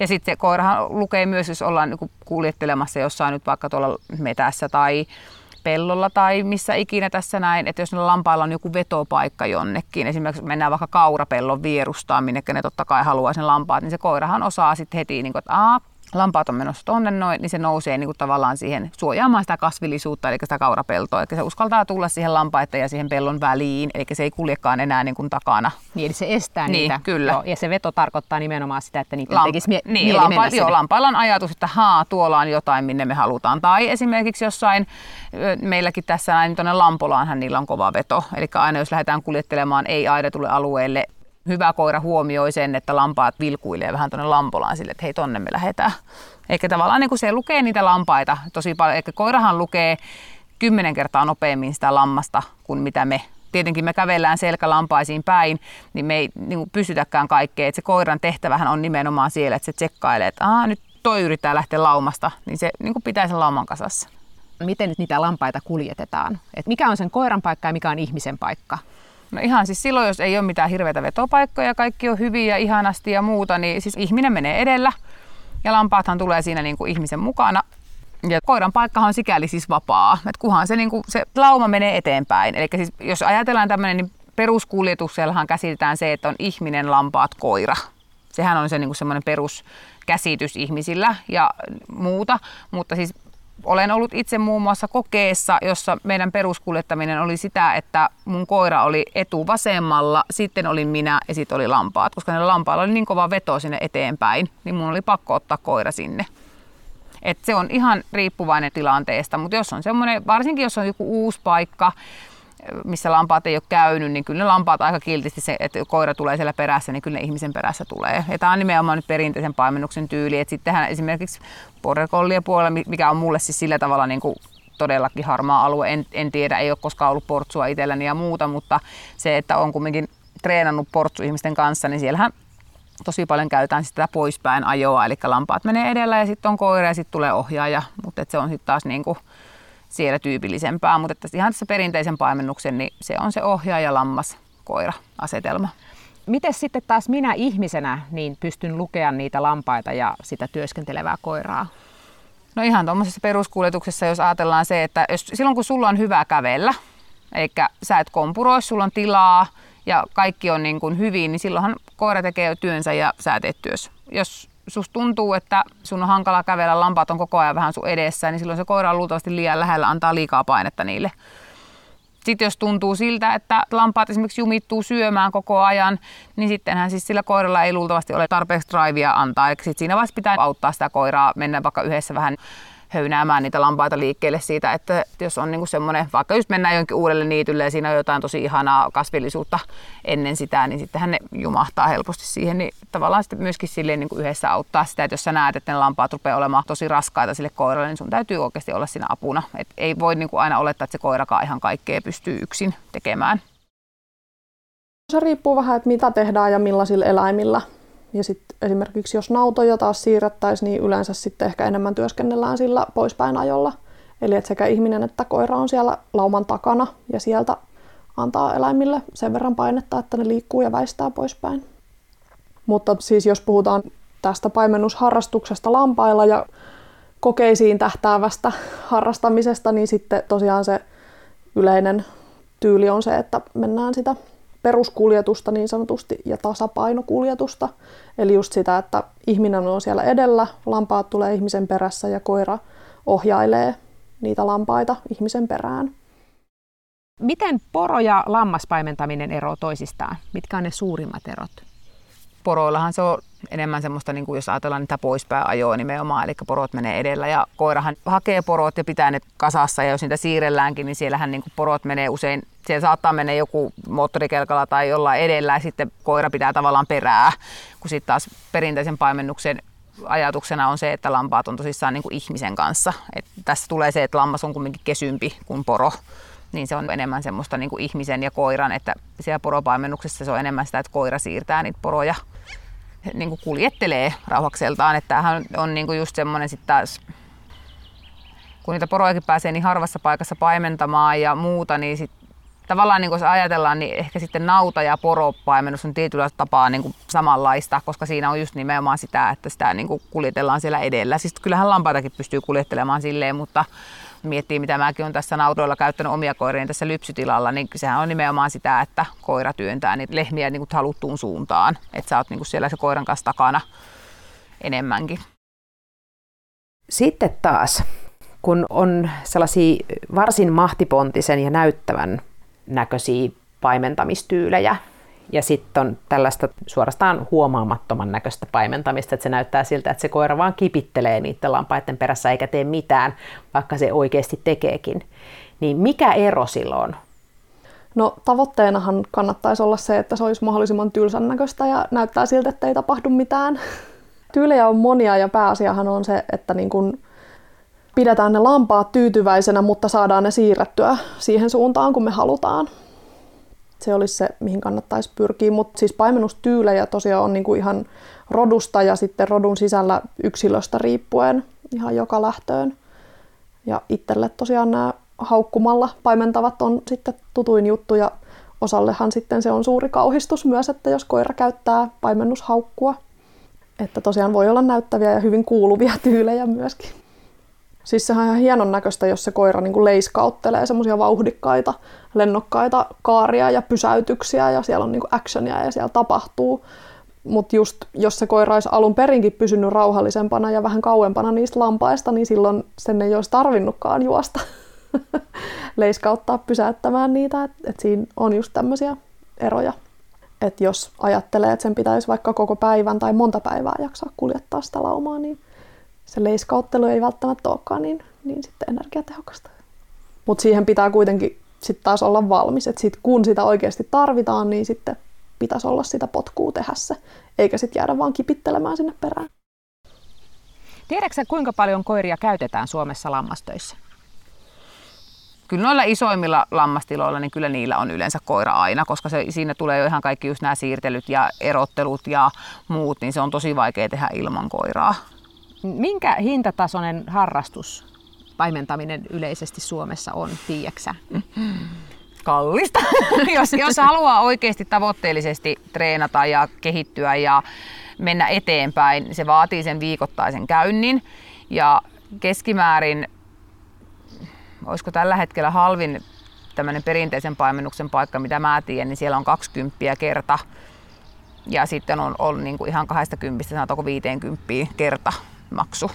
Ja sitten se koirahan lukee myös, jos ollaan niin kuljettelemassa jossain nyt vaikka tuolla metässä tai pellolla tai missä ikinä tässä näin, että jos ne lampailla on joku vetopaikka jonnekin, esimerkiksi mennään vaikka kaurapellon vierustaan, minne ne totta kai haluaa sen lampaat, niin se koirahan osaa sitten heti, niin kuin, että Aa, lampaat on menossa tonne noin, niin se nousee niin kuin tavallaan siihen suojaamaan sitä kasvillisuutta, eli sitä kaurapeltoa. Eli se uskaltaa tulla siihen lampaiden ja siihen pellon väliin, eli se ei kuljekaan enää niin kuin takana. Niin, eli se estää niin, niitä. Kyllä. Joo, ja se veto tarkoittaa nimenomaan sitä, että niitä Lamp- tekisi mie- niin, lampa- joo, lampailla on ajatus, että haa, tuolla on jotain, minne me halutaan. Tai esimerkiksi jossain, meilläkin tässä näin, tuonne Lampolaanhan niillä on kova veto. Eli aina jos lähdetään kuljettelemaan ei-aidetulle alueelle, hyvä koira huomioi sen, että lampaat vilkuilee vähän tuonne lampolaan sille, että hei tonne me lähdetään. Eikä tavallaan niin kuin se lukee niitä lampaita tosi paljon. Eikä koirahan lukee kymmenen kertaa nopeammin sitä lammasta kuin mitä me. Tietenkin me kävellään selkälampaisiin päin, niin me ei niin kuin pystytäkään kaikkea. Et se koiran tehtävähän on nimenomaan siellä, että se tsekkailee, että Aa, nyt toi yrittää lähteä laumasta, niin se niin kuin pitää sen lauman kasassa. Miten nyt niitä lampaita kuljetetaan? Et mikä on sen koiran paikka ja mikä on ihmisen paikka? No ihan siis silloin, jos ei ole mitään hirveitä vetopaikkoja, kaikki on hyviä ihanasti ja muuta, niin siis ihminen menee edellä ja lampaathan tulee siinä niin kuin ihmisen mukana. Ja koiran paikkahan on sikäli siis vapaa, että kunhan se, niin kuin, se lauma menee eteenpäin. Eli siis jos ajatellaan tämmöinen, niin peruskuljetuksellahan käsitetään se, että on ihminen, lampaat, koira. Sehän on se niin kuin semmoinen peruskäsitys ihmisillä ja muuta, mutta siis olen ollut itse muun muassa kokeessa, jossa meidän peruskuljettaminen oli sitä, että mun koira oli etuvasemmalla, sitten olin minä ja sitten oli lampaat. Koska ne lampailla oli niin kova veto sinne eteenpäin, niin mun oli pakko ottaa koira sinne. Et se on ihan riippuvainen tilanteesta, mutta jos on semmoinen, varsinkin jos on joku uusi paikka, missä lampaat ei ole käynyt, niin kyllä ne lampaat aika kiltisti, se, että koira tulee siellä perässä, niin kyllä ne ihmisen perässä tulee. Ja tämä on nimenomaan nyt perinteisen paimennuksen tyyli, että sittenhän esimerkiksi border puolella, mikä on mulle siis sillä tavalla niin kuin todellakin harmaa alue. En, en tiedä, ei ole koskaan ollut portsua itselläni ja muuta, mutta se, että on kumminkin treenannut portsu ihmisten kanssa, niin siellähän tosi paljon käytetään sitä poispäin ajoa, eli lampaat menee edellä ja sitten on koira ja sitten tulee ohjaaja, mutta se on sitten taas niin kuin siellä tyypillisempää, mutta että ihan tässä perinteisen paimennuksen, niin se on se ohjaaja lammas koira asetelma. Miten sitten taas minä ihmisenä niin pystyn lukea niitä lampaita ja sitä työskentelevää koiraa? No ihan tuommoisessa peruskuljetuksessa, jos ajatellaan se, että jos, silloin kun sulla on hyvä kävellä, eikä sä et kompuroi, sulla on tilaa ja kaikki on niin kuin hyvin, niin silloinhan koira tekee työnsä ja sä teet työs. Jos susta tuntuu, että sun on hankala kävellä, lampaat on koko ajan vähän sun edessä, niin silloin se koira on luultavasti liian lähellä, antaa liikaa painetta niille. Sitten jos tuntuu siltä, että lampaat esimerkiksi jumittuu syömään koko ajan, niin sittenhän siis sillä koiralla ei luultavasti ole tarpeeksi drivea antaa. Eli siinä vaiheessa pitää auttaa sitä koiraa mennä vaikka yhdessä vähän höynäämään niitä lampaita liikkeelle siitä, että jos on niinku semmoinen, vaikka just mennään jonkin uudelle niitylle ja siinä on jotain tosi ihanaa kasvillisuutta ennen sitä, niin sittenhän ne jumahtaa helposti siihen, niin tavallaan sitten myöskin silleen niinku yhdessä auttaa sitä, että jos sä näet, että ne lampaat rupeaa olemaan tosi raskaita sille koiralle, niin sun täytyy oikeasti olla siinä apuna. Et ei voi niinku aina olettaa, että se koirakaan ihan kaikkea pystyy yksin tekemään. Se riippuu vähän, että mitä tehdään ja millaisilla eläimillä. Ja sitten esimerkiksi jos nautoja taas siirrettäisiin, niin yleensä sitten ehkä enemmän työskennellään sillä poispäin ajolla. Eli että sekä ihminen että koira on siellä lauman takana ja sieltä antaa eläimille sen verran painetta, että ne liikkuu ja väistää poispäin. Mutta siis jos puhutaan tästä paimennusharrastuksesta lampailla ja kokeisiin tähtäävästä harrastamisesta, niin sitten tosiaan se yleinen tyyli on se, että mennään sitä peruskuljetusta niin sanotusti ja tasapainokuljetusta. Eli just sitä, että ihminen on siellä edellä, lampaat tulee ihmisen perässä ja koira ohjailee niitä lampaita ihmisen perään. Miten poro- ja lammaspaimentaminen eroavat toisistaan? Mitkä on ne suurimmat erot? Poroillahan se on enemmän semmoista, niin kuin jos ajatellaan niitä poispäin ajoa nimenomaan, eli porot menee edellä ja koirahan hakee porot ja pitää ne kasassa ja jos niitä siirrelläänkin, niin siellähän niin kuin porot menee usein, siellä saattaa mennä joku moottorikelkalla tai jollain edellä ja sitten koira pitää tavallaan perää, kun sitten taas perinteisen paimennuksen ajatuksena on se, että lampaat on tosissaan niin kuin ihmisen kanssa. Et tässä tulee se, että lammas on kuitenkin kesympi kuin poro niin se on enemmän semmoista niin kuin ihmisen ja koiran, että siellä poropaimennuksessa se on enemmän sitä, että koira siirtää niitä poroja niin kuin kuljettelee rauhakseltaan. Että tämähän on niin kuin just semmoinen sitten taas, kun niitä porojakin pääsee niin harvassa paikassa paimentamaan ja muuta, niin sit tavallaan niin kun ajatellaan, niin ehkä sitten nauta- ja poropaimennus on tietyllä tapaa niin kuin samanlaista, koska siinä on just nimenomaan sitä, että sitä niin kuin kuljetellaan siellä edellä. Siis kyllähän lampaitakin pystyy kuljettelemaan silleen, mutta miettii, mitä mäkin olen tässä naudoilla käyttänyt omia koiria tässä lypsytilalla, niin sehän on nimenomaan sitä, että koira työntää niitä lehmiä niin kuin haluttuun suuntaan. Että sä oot niin kuin siellä se koiran kanssa takana enemmänkin. Sitten taas, kun on sellaisia varsin mahtipontisen ja näyttävän näköisiä paimentamistyylejä, ja sitten on tällaista suorastaan huomaamattoman näköistä paimentamista, että se näyttää siltä, että se koira vaan kipittelee niiden lampaiden perässä eikä tee mitään, vaikka se oikeasti tekeekin. Niin mikä ero silloin No tavoitteenahan kannattaisi olla se, että se olisi mahdollisimman tylsän näköistä ja näyttää siltä, että ei tapahdu mitään. Tyylejä on monia ja pääasiahan on se, että niin kun pidetään ne lampaat tyytyväisenä, mutta saadaan ne siirrettyä siihen suuntaan, kun me halutaan se olisi se, mihin kannattaisi pyrkiä. Mutta siis paimennustyylejä tosiaan on niinku ihan rodusta ja sitten rodun sisällä yksilöstä riippuen ihan joka lähtöön. Ja itselle tosiaan nämä haukkumalla paimentavat on sitten tutuin juttu ja osallehan sitten se on suuri kauhistus myös, että jos koira käyttää paimennushaukkua. Että tosiaan voi olla näyttäviä ja hyvin kuuluvia tyylejä myöskin. Siis sehän on ihan hienon näköistä, jos se koira niin kuin leiskauttelee semmoisia vauhdikkaita, lennokkaita kaaria ja pysäytyksiä ja siellä on niin kuin actionia ja siellä tapahtuu. Mutta just jos se koira olisi alun perinkin pysynyt rauhallisempana ja vähän kauempana niistä lampaista, niin silloin sen ei olisi tarvinnutkaan juosta leiskauttaa pysäyttämään niitä. Et, et siinä on just tämmöisiä eroja. Että jos ajattelee, että sen pitäisi vaikka koko päivän tai monta päivää jaksaa kuljettaa sitä laumaa, niin se leiskauttelu ei välttämättä olekaan niin, niin sitten energiatehokasta. Mutta siihen pitää kuitenkin sitten taas olla valmis. Että sit kun sitä oikeasti tarvitaan, niin sitten pitäisi olla sitä potkua tehdä se, eikä sitten jäädä vaan kipittelemään sinne perään. Tiedätkö kuinka paljon koiria käytetään Suomessa lammastöissä? Kyllä noilla isoimmilla lammastiloilla, niin kyllä niillä on yleensä koira aina, koska se, siinä tulee jo ihan kaikki just nämä siirtelyt ja erottelut ja muut, niin se on tosi vaikea tehdä ilman koiraa. Minkä hintatasoinen harrastus paimentaminen yleisesti Suomessa on, tiiäksä? Kallista. jos, jos haluaa oikeasti tavoitteellisesti treenata ja kehittyä ja mennä eteenpäin, se vaatii sen viikoittaisen käynnin. Ja keskimäärin olisiko tällä hetkellä halvin tämmöinen perinteisen paimennuksen paikka, mitä mä tiedän, niin siellä on 20 kerta. Ja sitten on, on niin kuin ihan 20, sanotaanko 50 kerta maksu.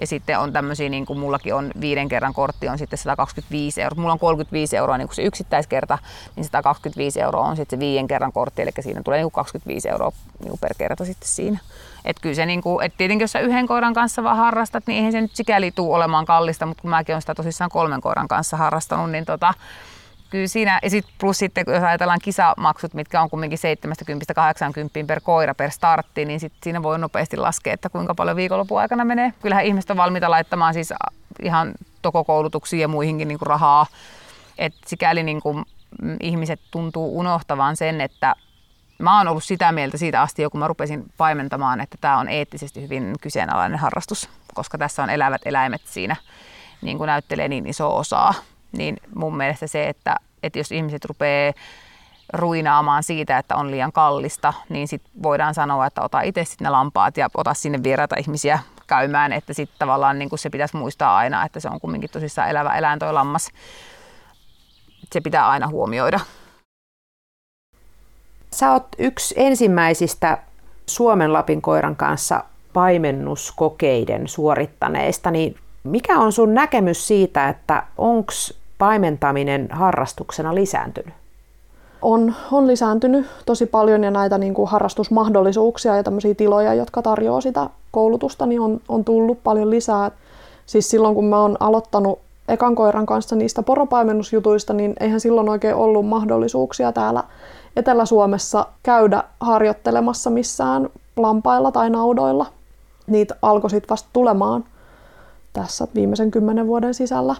Ja sitten on tämmöisiä, niin kuin mullakin on viiden kerran kortti, on sitten 125 euroa. Mulla on 35 euroa niin kuin se yksittäiskerta, niin 125 euroa on sitten se viiden kerran kortti, eli siinä tulee niin kuin 25 euroa niin kuin per kerta sitten siinä. Että kyllä se niin kuin, et tietenkin jos sä yhden koiran kanssa vaan harrastat, niin eihän se nyt sikäli tule olemaan kallista, mutta kun mäkin olen sitä tosissaan kolmen koiran kanssa harrastanut, niin tota, kyllä siinä, ja sit plus sitten jos ajatellaan kisamaksut, mitkä on kumminkin 70-80 per koira per startti, niin sit siinä voi nopeasti laskea, että kuinka paljon viikonlopun aikana menee. Kyllähän ihmiset on valmiita laittamaan siis ihan tokokoulutuksiin ja muihinkin niin kuin rahaa. Et sikäli niin kuin ihmiset tuntuu unohtavan sen, että mä oon ollut sitä mieltä siitä asti, kun mä rupesin paimentamaan, että tämä on eettisesti hyvin kyseenalainen harrastus, koska tässä on elävät eläimet siinä niin kuin näyttelee niin iso osaa. Niin mun mielestä se, että, että jos ihmiset rupeaa ruinaamaan siitä, että on liian kallista, niin sit voidaan sanoa, että ota itse sitten ne lampaat ja ota sinne vieraita ihmisiä käymään, että sitten tavallaan niin se pitäisi muistaa aina, että se on kumminkin tosissaan elävä eläin toi lammas. Se pitää aina huomioida. Sä oot yksi ensimmäisistä Suomen Lapin koiran kanssa paimennuskokeiden suorittaneista, niin mikä on sun näkemys siitä, että onko paimentaminen harrastuksena lisääntynyt? On, on lisääntynyt tosi paljon ja näitä niin kuin harrastusmahdollisuuksia ja tämmöisiä tiloja, jotka tarjoaa sitä koulutusta, niin on, on tullut paljon lisää. Siis silloin kun mä oon aloittanut ekan koiran kanssa niistä poropaimennusjutuista, niin eihän silloin oikein ollut mahdollisuuksia täällä Etelä-Suomessa käydä harjoittelemassa missään lampailla tai naudoilla. Niitä alkoi sitten vasta tulemaan tässä viimeisen kymmenen vuoden sisällä.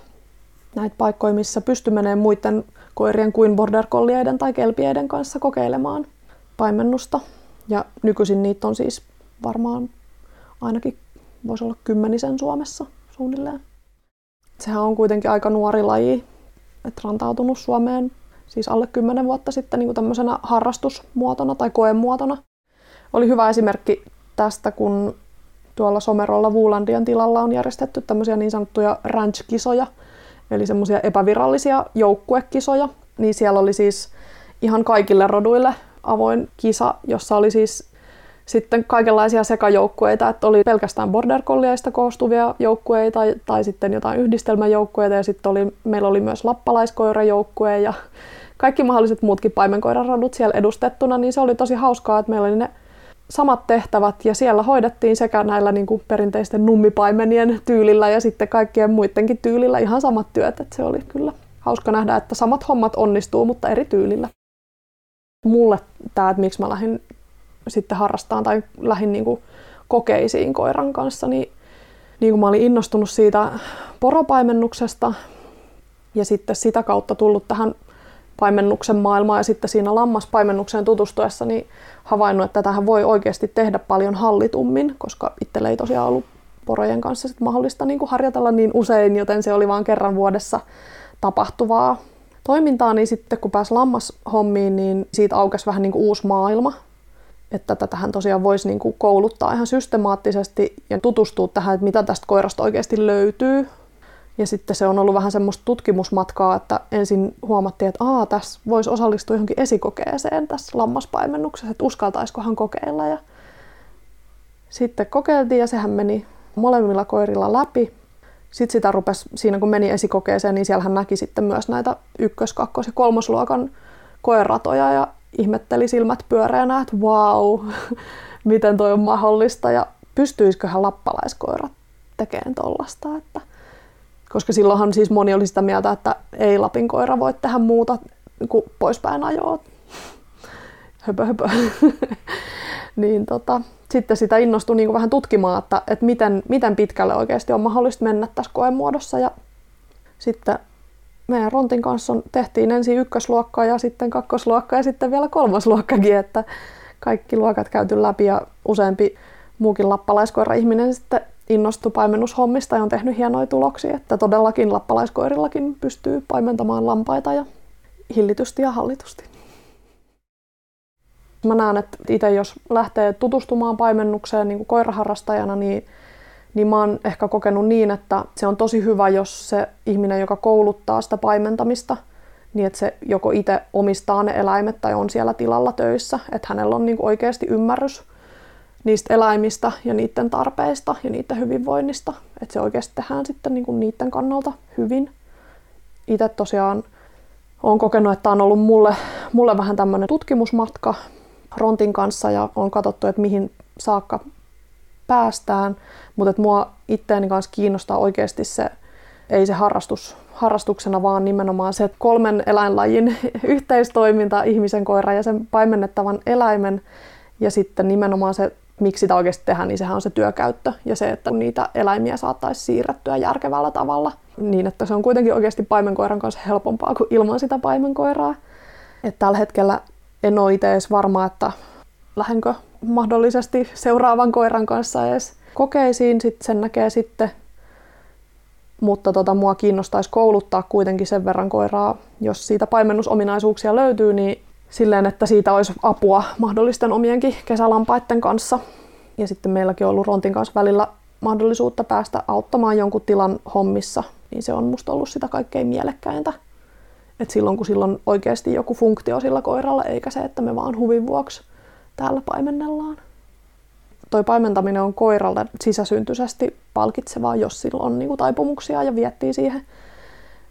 Näitä paikkoja, missä pysty menemään muiden koirien kuin border collieiden tai kelpieiden kanssa kokeilemaan paimennusta. Ja nykyisin niitä on siis varmaan ainakin voisi olla kymmenisen Suomessa suunnilleen. Sehän on kuitenkin aika nuori laji, että rantautunut Suomeen siis alle 10 vuotta sitten niin kuin tämmöisenä harrastusmuotona tai koemuotona. Oli hyvä esimerkki tästä, kun tuolla Somerolla Vuulandian tilalla on järjestetty tämmöisiä niin sanottuja ranch-kisoja, eli semmoisia epävirallisia joukkuekisoja. Niin siellä oli siis ihan kaikille roduille avoin kisa, jossa oli siis sitten kaikenlaisia sekajoukkueita, että oli pelkästään border collieista koostuvia joukkueita tai, sitten jotain yhdistelmäjoukkueita ja sitten oli, meillä oli myös lappalaiskoirajoukkue ja kaikki mahdolliset muutkin paimenkoiraradut siellä edustettuna, niin se oli tosi hauskaa, että meillä oli ne samat tehtävät ja siellä hoidettiin sekä näillä niin kuin perinteisten nummipaimenien tyylillä ja sitten kaikkien muidenkin tyylillä ihan samat työt, että se oli kyllä hauska nähdä, että samat hommat onnistuu, mutta eri tyylillä. Mulle tämä, että miksi mä lähdin sitten harrastamaan tai lähdin niin kuin kokeisiin koiran kanssa, niin, niin kuin mä olin innostunut siitä poropaimennuksesta ja sitten sitä kautta tullut tähän paimennuksen maailmaa ja sitten siinä lammaspaimennukseen tutustuessa niin havainnut, että tähän voi oikeasti tehdä paljon hallitummin, koska itselle ei tosiaan ollut porojen kanssa sit mahdollista niin kuin harjoitella niin usein, joten se oli vain kerran vuodessa tapahtuvaa toimintaa, niin sitten kun pääsi lammashommiin, niin siitä aukesi vähän niin kuin uusi maailma. Että tätähän tosiaan voisi niin kuin kouluttaa ihan systemaattisesti ja tutustua tähän, että mitä tästä koirasta oikeasti löytyy, ja sitten se on ollut vähän semmoista tutkimusmatkaa, että ensin huomattiin, että Aa, tässä voisi osallistua johonkin esikokeeseen tässä lammaspaimennuksessa, että uskaltaisikohan kokeilla. Ja sitten kokeiltiin ja sehän meni molemmilla koirilla läpi. Sitten sitä rupesi, siinä kun meni esikokeeseen, niin siellähän näki sitten myös näitä ykkös-, kakkos- ja kolmosluokan koeratoja ja ihmetteli silmät pyöreänä, että wow, miten toi on mahdollista ja pystyisiköhän lappalaiskoirat tekemään tollasta. Että Koska silloinhan siis moni oli sitä mieltä, että ei Lapin koira voi tehdä muuta kuin poispäin ajoa. Höpö, höpö. niin tota, sitten sitä innostui niin vähän tutkimaan, että, että miten, miten pitkälle oikeasti on mahdollista mennä tässä koemuodossa. Ja sitten meidän Rontin kanssa on, tehtiin ensin ykkösluokkaa ja sitten kakkosluokka ja sitten vielä kolmosluokkakin, että kaikki luokat käyty läpi ja useampi muukin lappalaiskoira-ihminen sitten innostui paimennushommista ja on tehnyt hienoja tuloksia, että todellakin lappalaiskoirillakin pystyy paimentamaan lampaita ja hillitysti ja hallitusti. Mä näen, että itse jos lähtee tutustumaan paimennukseen niin kuin koiraharrastajana, niin, niin mä oon ehkä kokenut niin, että se on tosi hyvä, jos se ihminen, joka kouluttaa sitä paimentamista, niin että se joko itse omistaa ne eläimet tai on siellä tilalla töissä, että hänellä on niin kuin oikeasti ymmärrys niistä eläimistä ja niiden tarpeista ja niiden hyvinvoinnista, että se oikeasti tehdään sitten niin niiden kannalta hyvin. Itse tosiaan olen kokenut, että on ollut mulle, mulle vähän tämmöinen tutkimusmatka, Rontin kanssa ja on katsottu, että mihin saakka päästään, mutta että mua itteeni kanssa kiinnostaa oikeasti se, ei se harrastus, harrastuksena, vaan nimenomaan se kolmen eläinlajin yhteistoiminta, ihmisen, koira ja sen paimennettavan eläimen ja sitten nimenomaan se, miksi sitä oikeasti tehdään, niin sehän on se työkäyttö ja se, että niitä eläimiä saattaisi siirrettyä järkevällä tavalla niin, että se on kuitenkin oikeasti paimenkoiran kanssa helpompaa kuin ilman sitä paimenkoiraa. Että tällä hetkellä en ole itse edes varma, että lähdenkö mahdollisesti seuraavan koiran kanssa edes kokeisiin, sitten sen näkee sitten. Mutta tota, mua kiinnostaisi kouluttaa kuitenkin sen verran koiraa, jos siitä paimennusominaisuuksia löytyy, niin silleen, että siitä olisi apua mahdollisten omienkin kesälampaiden kanssa. Ja sitten meilläkin on ollut Rontin kanssa välillä mahdollisuutta päästä auttamaan jonkun tilan hommissa, niin se on musta ollut sitä kaikkein mielekkäintä. Et silloin kun silloin oikeasti joku funktio sillä koiralla, eikä se, että me vaan huvin vuoksi täällä paimennellaan. Toi paimentaminen on koiralle sisäsyntyisesti palkitsevaa, jos sillä on niinku taipumuksia ja viettii siihen.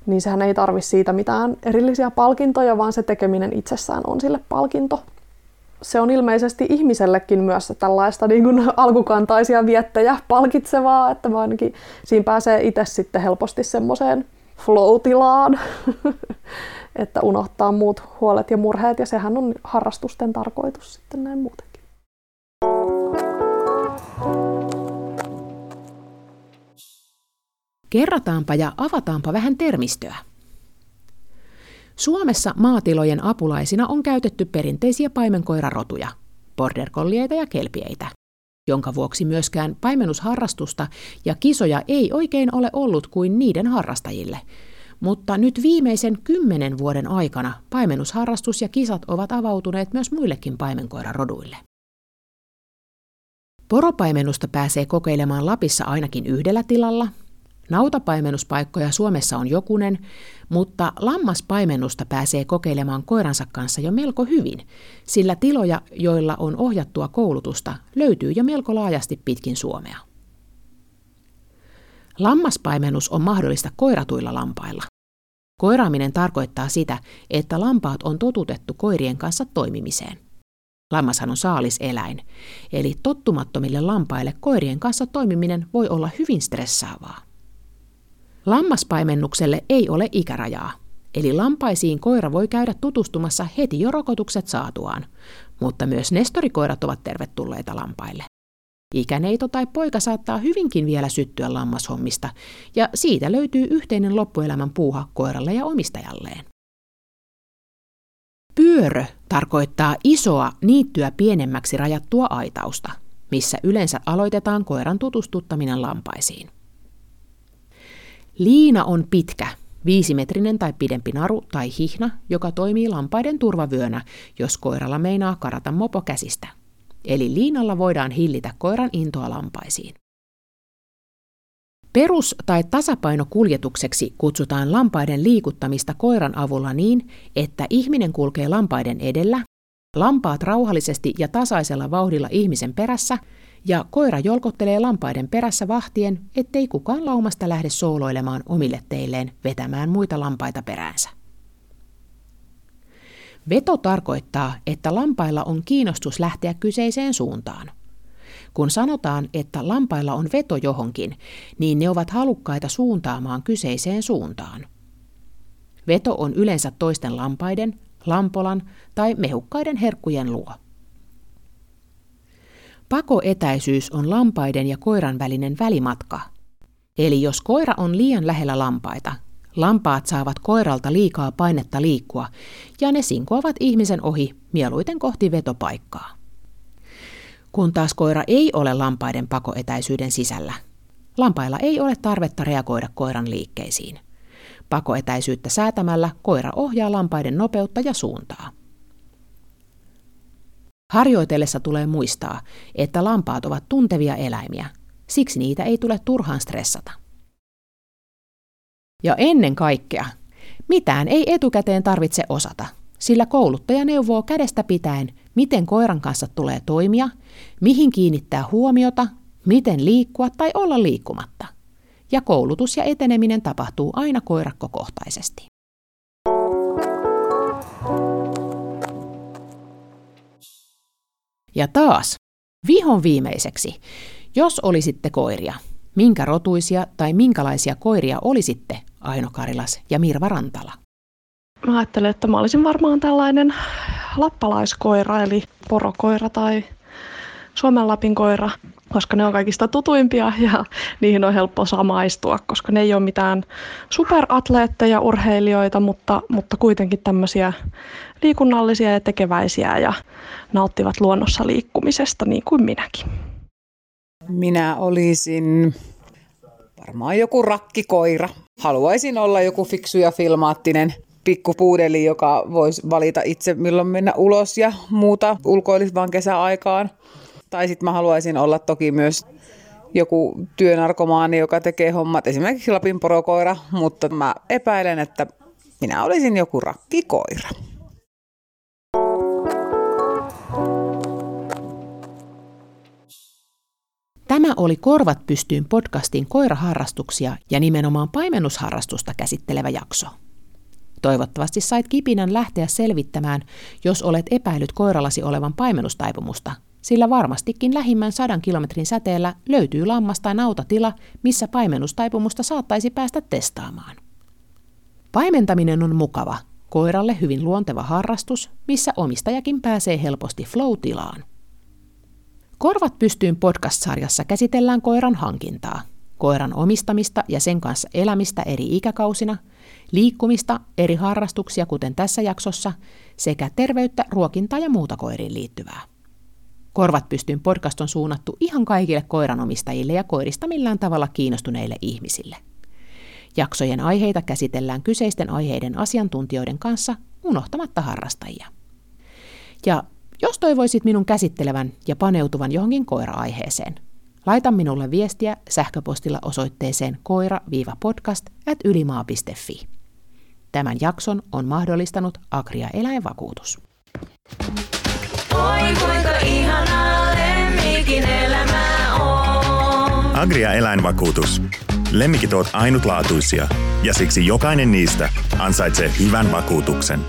Niin sehän ei tarvi siitä mitään erillisiä palkintoja, vaan se tekeminen itsessään on sille palkinto. Se on ilmeisesti ihmisellekin myös tällaista niin kuin alkukantaisia viettejä palkitsevaa, että ainakin siinä pääsee itse sitten helposti semmoiseen flow-tilaan, että unohtaa muut huolet ja murheet, ja sehän on harrastusten tarkoitus sitten näin muutenkin. Kerrataanpa ja avataanpa vähän termistöä. Suomessa maatilojen apulaisina on käytetty perinteisiä paimenkoirarotuja, border ja kelpieitä jonka vuoksi myöskään paimennusharrastusta ja kisoja ei oikein ole ollut kuin niiden harrastajille. Mutta nyt viimeisen kymmenen vuoden aikana paimennusharrastus ja kisat ovat avautuneet myös muillekin paimenkoiraroduille. Poropaimennusta pääsee kokeilemaan Lapissa ainakin yhdellä tilalla, Nautapaimennuspaikkoja Suomessa on jokunen, mutta lammaspaimennusta pääsee kokeilemaan koiransa kanssa jo melko hyvin, sillä tiloja, joilla on ohjattua koulutusta, löytyy jo melko laajasti pitkin Suomea. Lammaspaimennus on mahdollista koiratuilla lampailla. Koiraaminen tarkoittaa sitä, että lampaat on totutettu koirien kanssa toimimiseen. Lammashan on saaliseläin, eli tottumattomille lampaille koirien kanssa toimiminen voi olla hyvin stressaavaa. Lammaspaimennukselle ei ole ikärajaa, eli lampaisiin koira voi käydä tutustumassa heti jo rokotukset saatuaan, mutta myös nestorikoirat ovat tervetulleita lampaille. Ikäneito tai poika saattaa hyvinkin vielä syttyä lammashommista, ja siitä löytyy yhteinen loppuelämän puuha koiralle ja omistajalleen. Pyörö tarkoittaa isoa niittyä pienemmäksi rajattua aitausta, missä yleensä aloitetaan koiran tutustuttaminen lampaisiin. Liina on pitkä, viisimetrinen tai pidempi naru tai hihna, joka toimii lampaiden turvavyönä, jos koiralla meinaa karata mopo käsistä. Eli liinalla voidaan hillitä koiran intoa lampaisiin. Perus- tai tasapainokuljetukseksi kutsutaan lampaiden liikuttamista koiran avulla niin, että ihminen kulkee lampaiden edellä, lampaat rauhallisesti ja tasaisella vauhdilla ihmisen perässä ja koira jolkottelee lampaiden perässä vahtien, ettei kukaan laumasta lähde sooloilemaan omille teilleen vetämään muita lampaita peräänsä. Veto tarkoittaa, että lampailla on kiinnostus lähteä kyseiseen suuntaan. Kun sanotaan, että lampailla on veto johonkin, niin ne ovat halukkaita suuntaamaan kyseiseen suuntaan. Veto on yleensä toisten lampaiden, lampolan tai mehukkaiden herkkujen luo. Pakoetäisyys on lampaiden ja koiran välinen välimatka. Eli jos koira on liian lähellä lampaita, lampaat saavat koiralta liikaa painetta liikkua ja ne sinkoavat ihmisen ohi mieluiten kohti vetopaikkaa. Kun taas koira ei ole lampaiden pakoetäisyyden sisällä, lampailla ei ole tarvetta reagoida koiran liikkeisiin. Pakoetäisyyttä säätämällä koira ohjaa lampaiden nopeutta ja suuntaa. Harjoitellessa tulee muistaa, että lampaat ovat tuntevia eläimiä, siksi niitä ei tule turhaan stressata. Ja ennen kaikkea, mitään ei etukäteen tarvitse osata, sillä kouluttaja neuvoo kädestä pitäen, miten koiran kanssa tulee toimia, mihin kiinnittää huomiota, miten liikkua tai olla liikkumatta. Ja koulutus ja eteneminen tapahtuu aina koirakkokohtaisesti. Ja taas, vihon viimeiseksi, jos olisitte koiria, minkä rotuisia tai minkälaisia koiria olisitte, Aino Karilas ja Mirva Rantala? Mä ajattelen, että mä olisin varmaan tällainen lappalaiskoira, eli porokoira tai Suomen Lapin koira, koska ne on kaikista tutuimpia ja niihin on helppo samaistua, koska ne ei ole mitään superatleetteja, urheilijoita, mutta, mutta kuitenkin tämmöisiä liikunnallisia ja tekeväisiä ja nauttivat luonnossa liikkumisesta niin kuin minäkin. Minä olisin varmaan joku rakkikoira. Haluaisin olla joku fiksu ja filmaattinen pikkupuudeli, joka voisi valita itse milloin mennä ulos ja muuta ulkoilisi vaan kesäaikaan. Tai sitten mä haluaisin olla toki myös joku työnarkomaani, joka tekee hommat, esimerkiksi Lapin porokoira, mutta mä epäilen, että minä olisin joku rakkikoira. Tämä oli Korvat pystyyn podcastin koiraharrastuksia ja nimenomaan paimennusharrastusta käsittelevä jakso. Toivottavasti sait kipinän lähteä selvittämään, jos olet epäillyt koirallasi olevan paimennustaipumusta, sillä varmastikin lähimmän sadan kilometrin säteellä löytyy lammas tai nautatila, missä paimennustaipumusta saattaisi päästä testaamaan. Paimentaminen on mukava, koiralle hyvin luonteva harrastus, missä omistajakin pääsee helposti flow-tilaan. Korvat pystyyn podcast-sarjassa käsitellään koiran hankintaa, koiran omistamista ja sen kanssa elämistä eri ikäkausina, liikkumista, eri harrastuksia kuten tässä jaksossa, sekä terveyttä, ruokintaa ja muuta koiriin liittyvää. Korvat pystyyn podcast on suunnattu ihan kaikille koiranomistajille ja koirista millään tavalla kiinnostuneille ihmisille. Jaksojen aiheita käsitellään kyseisten aiheiden asiantuntijoiden kanssa unohtamatta harrastajia. Ja jos toivoisit minun käsittelevän ja paneutuvan johonkin koira-aiheeseen, laita minulle viestiä sähköpostilla osoitteeseen koira-podcast. Tämän jakson on mahdollistanut Agria Eläinvakuutus. Oi kuinka ihanaa lemmikin on. Agria Eläinvakuutus. Lemmikit ovat ainutlaatuisia ja siksi jokainen niistä ansaitsee hyvän vakuutuksen.